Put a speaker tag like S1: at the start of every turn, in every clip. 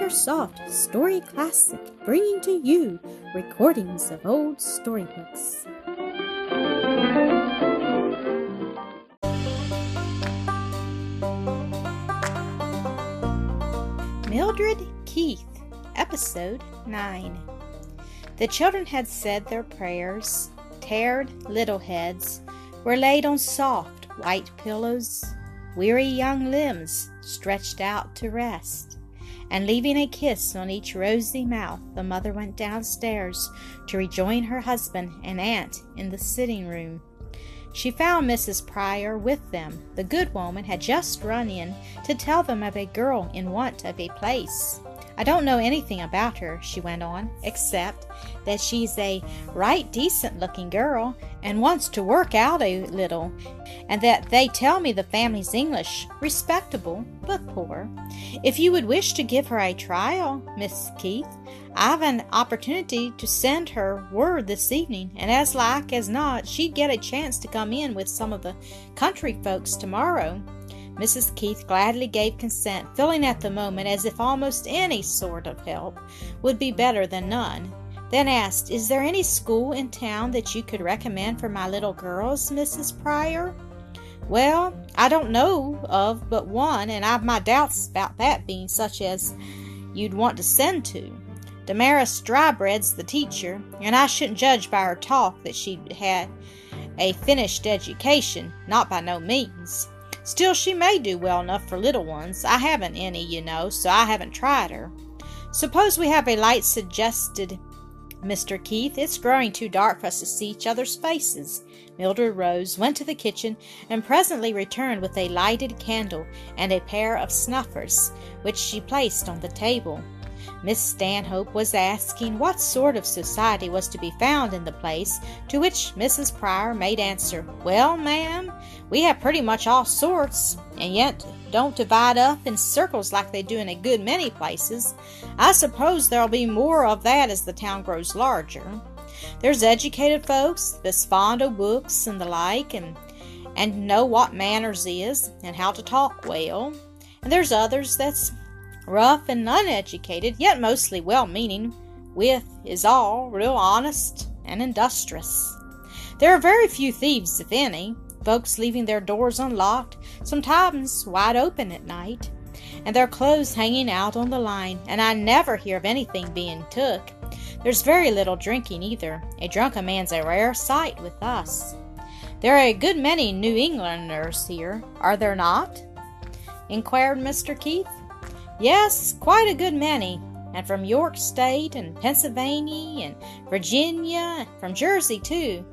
S1: AcreSoft Story Classic, bringing to you recordings of old storybooks. Mildred Keith, Episode 9. The children had said their prayers. Tired little heads were laid on soft white pillows, weary young limbs stretched out to rest. And leaving a kiss on each rosy mouth, the mother went downstairs to rejoin her husband and aunt in the sitting room. She found Mrs. Prior with them. The good woman had just run in to tell them of a girl in want of a place. I don't know anything about her, she went on, except that she's a right decent looking girl and wants to work out a little, and that they tell me the family's English, respectable, but poor. If you would wish to give her a trial, Miss Keith, I've an opportunity to send her word this evening, and as like as not she'd get a chance to come in with some of the country folks tomorrow. Mrs. Keith gladly gave consent, feeling at the moment as if almost any sort of help would be better than none. Then asked, Is there any school in town that you could recommend for my little girls, Mrs. Prior? Well, I don't know of but one, and I've my doubts about that being such as you'd want to send to. Damaris Drybread's the teacher, and I shouldn't judge by her talk that she'd had a finished education, not by no means. Still, she may do well enough for little ones. I haven't any, you know, so I haven't tried her. Suppose we have a light suggested Mr. Keith, it's growing too dark for us to see each other's faces. Mildred rose, went to the kitchen, and presently returned with a lighted candle and a pair of snuffers, which she placed on the table. Miss Stanhope was asking what sort of society was to be found in the place, to which Mrs. Prior made answer, Well, ma'am, we have pretty much all sorts, and yet don't divide up in circles like they do in a good many places. I suppose there'll be more of that as the town grows larger. There's educated folks that's fond o' books and the like, and and know what manners is, and how to talk well. And there's others that's rough and uneducated, yet mostly well meaning, with is all real honest and industrious. There are very few thieves, if any, folks leaving their doors unlocked, sometimes wide open at night, and their clothes hanging out on the line, and I never hear of anything being took. There's very little drinking either. A drunken man's a rare sight with us. There are a good many New Englanders here, are there not? inquired Mr. Keith. Yes, quite a good many, and from York State and Pennsylvania and Virginia, and from Jersey too.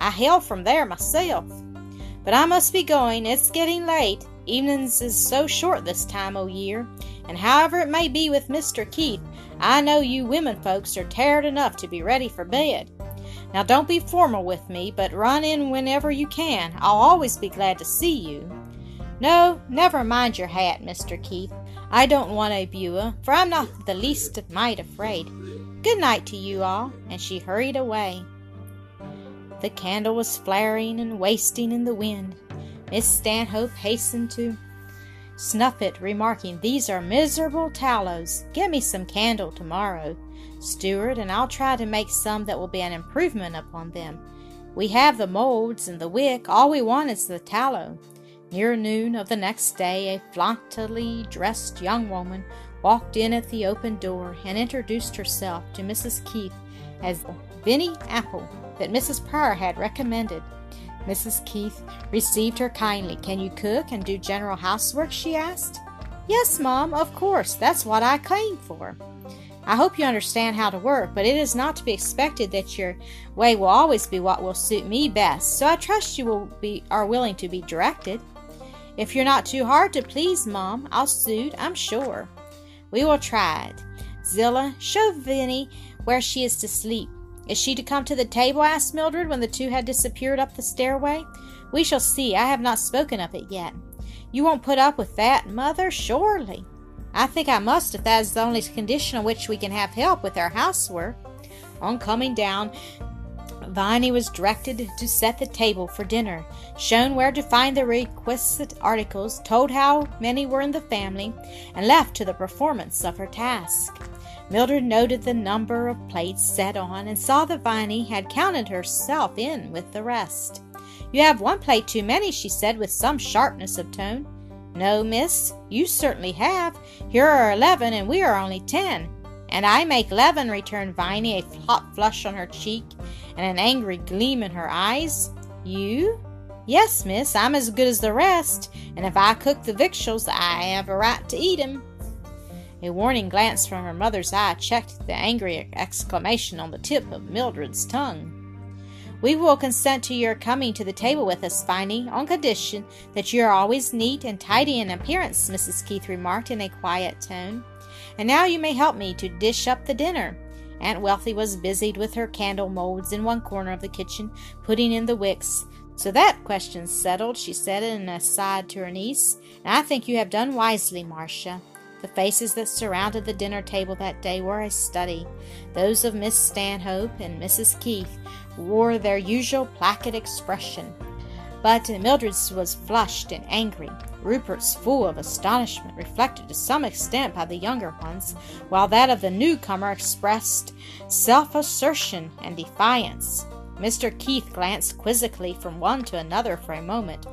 S1: I hail from there myself. But I must be going, it's getting late. Evenings is so short this time o' year, and however it may be with Mr. Keith, I know you women folks are tired enough to be ready for bed. Now don't be formal with me, but run in whenever you can. I'll always be glad to see you. No, never mind your hat, Mr. Keith. I don't want a Beulah, for I'm not the least mite afraid. Good night to you all, and she hurried away. The candle was flaring and wasting in the wind. Miss Stanhope hastened to snuff it, remarking, These are miserable tallows. Get me some candle tomorrow, Stuart, and I'll try to make some that will be an improvement upon them. We have the molds and the wick, all we want is the tallow. Near noon of the next day, a flauntily dressed young woman walked in at the open door and introduced herself to Mrs. Keith as Viney Apple that Mrs. Prior had recommended. Mrs. Keith received her kindly. Can you cook and do general housework? she asked. Yes, Mom, of course. That's what I came for. I hope you understand how to work, but it is not to be expected that your way will always be what will suit me best. So I trust you will be are willing to be directed. If you're not too hard to please, Mom, I'll suit, I'm sure. We will try it. Zillah, show Viney where she is to sleep. Is she to come to the table? asked Mildred when the two had disappeared up the stairway. We shall see. I have not spoken of it yet. You won't put up with that, Mother, surely. I think I must if that is the only condition on which we can have help with our housework. On coming down Viney was directed to set the table for dinner, shown where to find the requisite articles, told how many were in the family, and left to the performance of her task. Mildred noted the number of plates set on and saw that Viney had counted herself in with the rest. You have one plate too many, she said with some sharpness of tone. No, miss, you certainly have. Here are eleven, and we are only ten. And I make eleven, returned Viney, a hot flush on her cheek and an angry gleam in her eyes. You? Yes, miss, I'm as good as the rest, and if I cook the victuals, I have a right to eat 'em. A warning glance from her mother's eye checked the angry exclamation on the tip of Mildred's tongue. We will consent to your coming to the table with us, Viney, on condition that you are always neat and tidy in appearance, Mrs. Keith remarked in a quiet tone. And now you may help me to dish up the dinner. Aunt Wealthy was busied with her candle molds in one corner of the kitchen, putting in the wicks. So that question's settled, she said in an aside to her niece, and I think you have done wisely, Marcia. The faces that surrounded the dinner table that day were a study. Those of Miss Stanhope and Mrs. Keith wore their usual placid expression, but Mildred's was flushed and angry. Rupert's, full of astonishment, reflected to some extent by the younger ones, while that of the newcomer expressed self assertion and defiance. Mr. Keith glanced quizzically from one to another for a moment,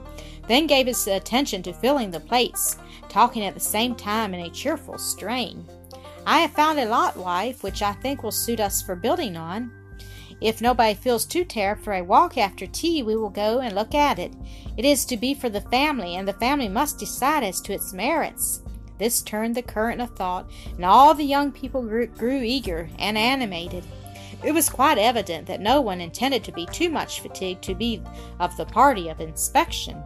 S1: then gave his attention to filling the plates, talking at the same time in a cheerful strain. I have found a lot, wife, which I think will suit us for building on. If nobody feels too tired for a walk after tea, we will go and look at it. It is to be for the family, and the family must decide as to its merits. This turned the current of thought, and all the young people grew, grew eager and animated. It was quite evident that no one intended to be too much fatigued to be of the party of inspection.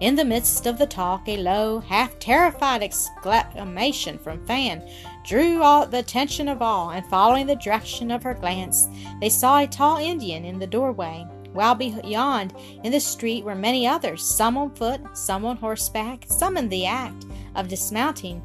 S1: In the midst of the talk, a low, half terrified exclamation from Fan drew all the attention of all, and following the direction of her glance, they saw a tall Indian in the doorway, while beyond in the street were many others, some on foot, some on horseback, some in the act of dismounting.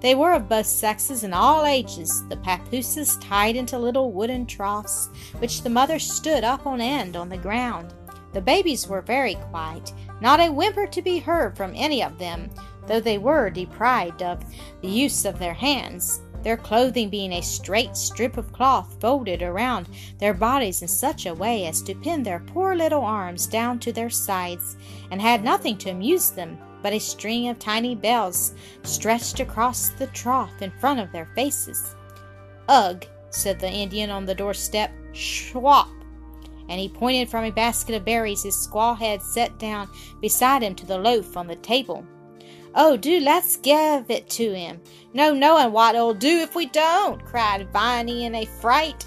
S1: They were of both sexes and all ages, the papooses tied into little wooden troughs, which the mothers stood up on end on the ground. The babies were very quiet, not a whimper to be heard from any of them, though they were deprived of the use of their hands, their clothing being a straight strip of cloth folded around their bodies in such a way as to pin their poor little arms down to their sides, and had nothing to amuse them but a string of tiny bells stretched across the trough in front of their faces. Ugh, said the Indian on the doorstep, Schwap! And he pointed from a basket of berries his squaw had set down beside him to the loaf on the table. Oh, do let's give it to him. No knowing what it'll do if we don't, cried Viney in a fright.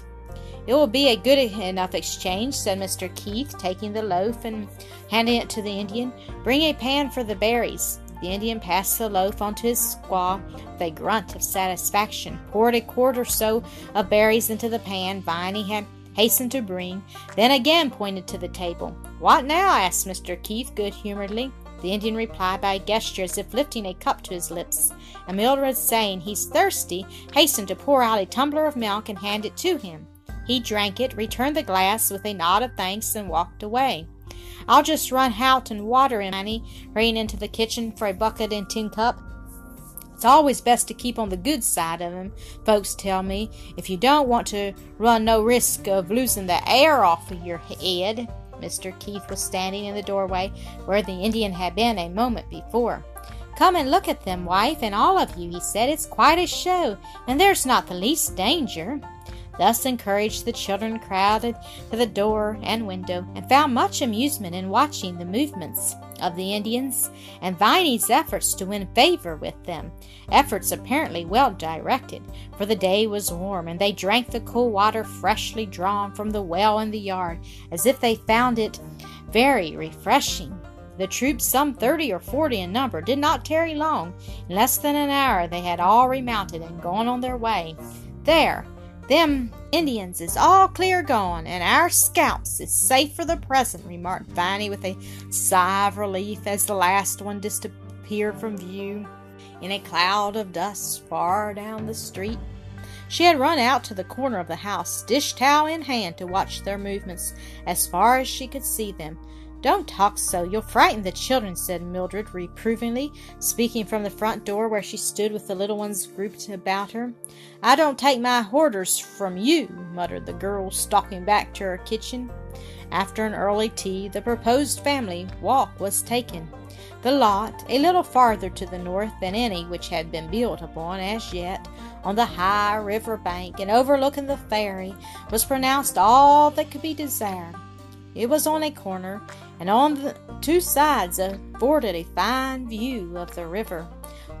S1: It will be a good enough exchange, said Mr. Keith, taking the loaf and handing it to the Indian. Bring a pan for the berries. The Indian passed the loaf on to his squaw with a grunt of satisfaction, poured a quart or so of berries into the pan Viney had hastened to bring, then again pointed to the table. What now? asked Mr. Keith good humoredly. The Indian replied by a gesture as if lifting a cup to his lips, Mildred, saying he's thirsty, hastened to pour out a tumbler of milk and hand it to him. He drank it, returned the glass with a nod of thanks, and walked away. I'll just run out and water him, Annie, hurrying into the kitchen for a bucket and tin cup. It's always best to keep on the good side of him, folks tell me, if you don't want to run no risk of losing the air off of your head. Mr. Keith was standing in the doorway where the Indian had been a moment before. Come and look at them, wife, and all of you, he said. It's quite a show, and there's not the least danger. Thus encouraged, the children crowded to the door and window, and found much amusement in watching the movements of the Indians and Viney's efforts to win favor with them, efforts apparently well directed, for the day was warm, and they drank the cool water freshly drawn from the well in the yard, as if they found it very refreshing. The troops, some thirty or forty in number, did not tarry long. In less than an hour they had all remounted and gone on their way. There, them Indians is all clear gone, and our scalps is safe for the present, remarked Viney with a sigh of relief as the last one disappeared from view in a cloud of dust far down the street. She had run out to the corner of the house, dish towel in hand, to watch their movements as far as she could see them. Don't talk so, you'll frighten the children, said Mildred reprovingly, speaking from the front door where she stood with the little ones grouped about her. I don't take my orders from you, muttered the girl, stalking back to her kitchen. After an early tea, the proposed family walk was taken. The lot, a little farther to the north than any which had been built upon as yet, on the high river bank and overlooking the ferry, was pronounced all that could be desired. It was on a corner, and on the two sides afforded a fine view of the river,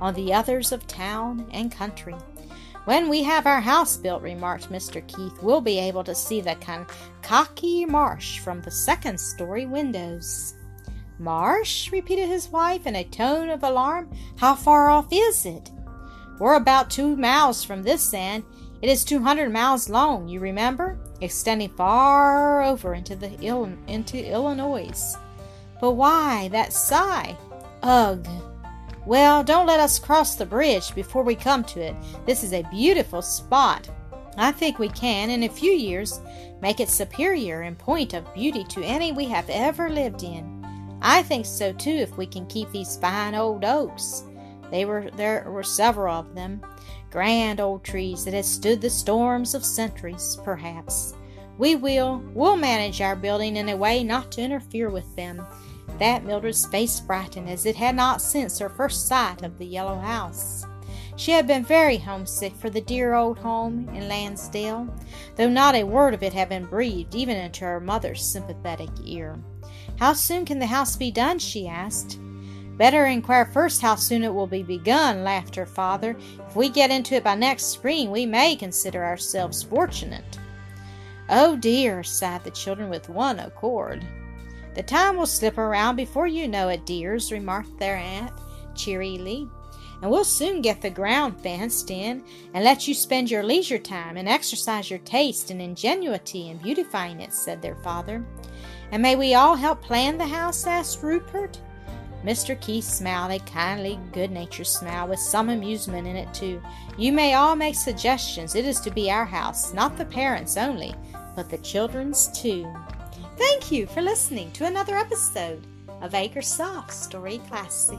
S1: on the others of town and country. When we have our house built, remarked Mr. Keith, we'll be able to see the Kankakee Marsh from the second story windows. Marsh? repeated his wife in a tone of alarm. How far off is it? We're about two miles from this end. It is two hundred miles long, you remember, extending far over into the into Illinois. But why that sigh? Ugh! Well, don't let us cross the bridge before we come to it. This is a beautiful spot. I think we can, in a few years, make it superior in point of beauty to any we have ever lived in. I think so too if we can keep these fine old oaks. They were there were several of them, grand old trees that had stood the storms of centuries, perhaps. We will, we'll manage our building in a way not to interfere with them that Mildred's face brightened as it had not since her first sight of the yellow house. She had been very homesick for the dear old home in Lansdale, though not a word of it had been breathed even into her mother's sympathetic ear. How soon can the house be done? she asked. Better inquire first how soon it will be begun, laughed her father. If we get into it by next spring, we may consider ourselves fortunate. Oh dear, sighed the children with one accord. The time will slip around before you know it, dears, remarked their aunt cheerily. And we'll soon get the ground fenced in and let you spend your leisure time and exercise your taste and ingenuity in beautifying it, said their father. And may we all help plan the house? asked Rupert. Mr. Keith smiled a kindly, good natured smile with some amusement in it, too. You may all make suggestions. It is to be our house, not the parents' only, but the children's, too. Thank you for listening to another episode of Acresoft Story Classic.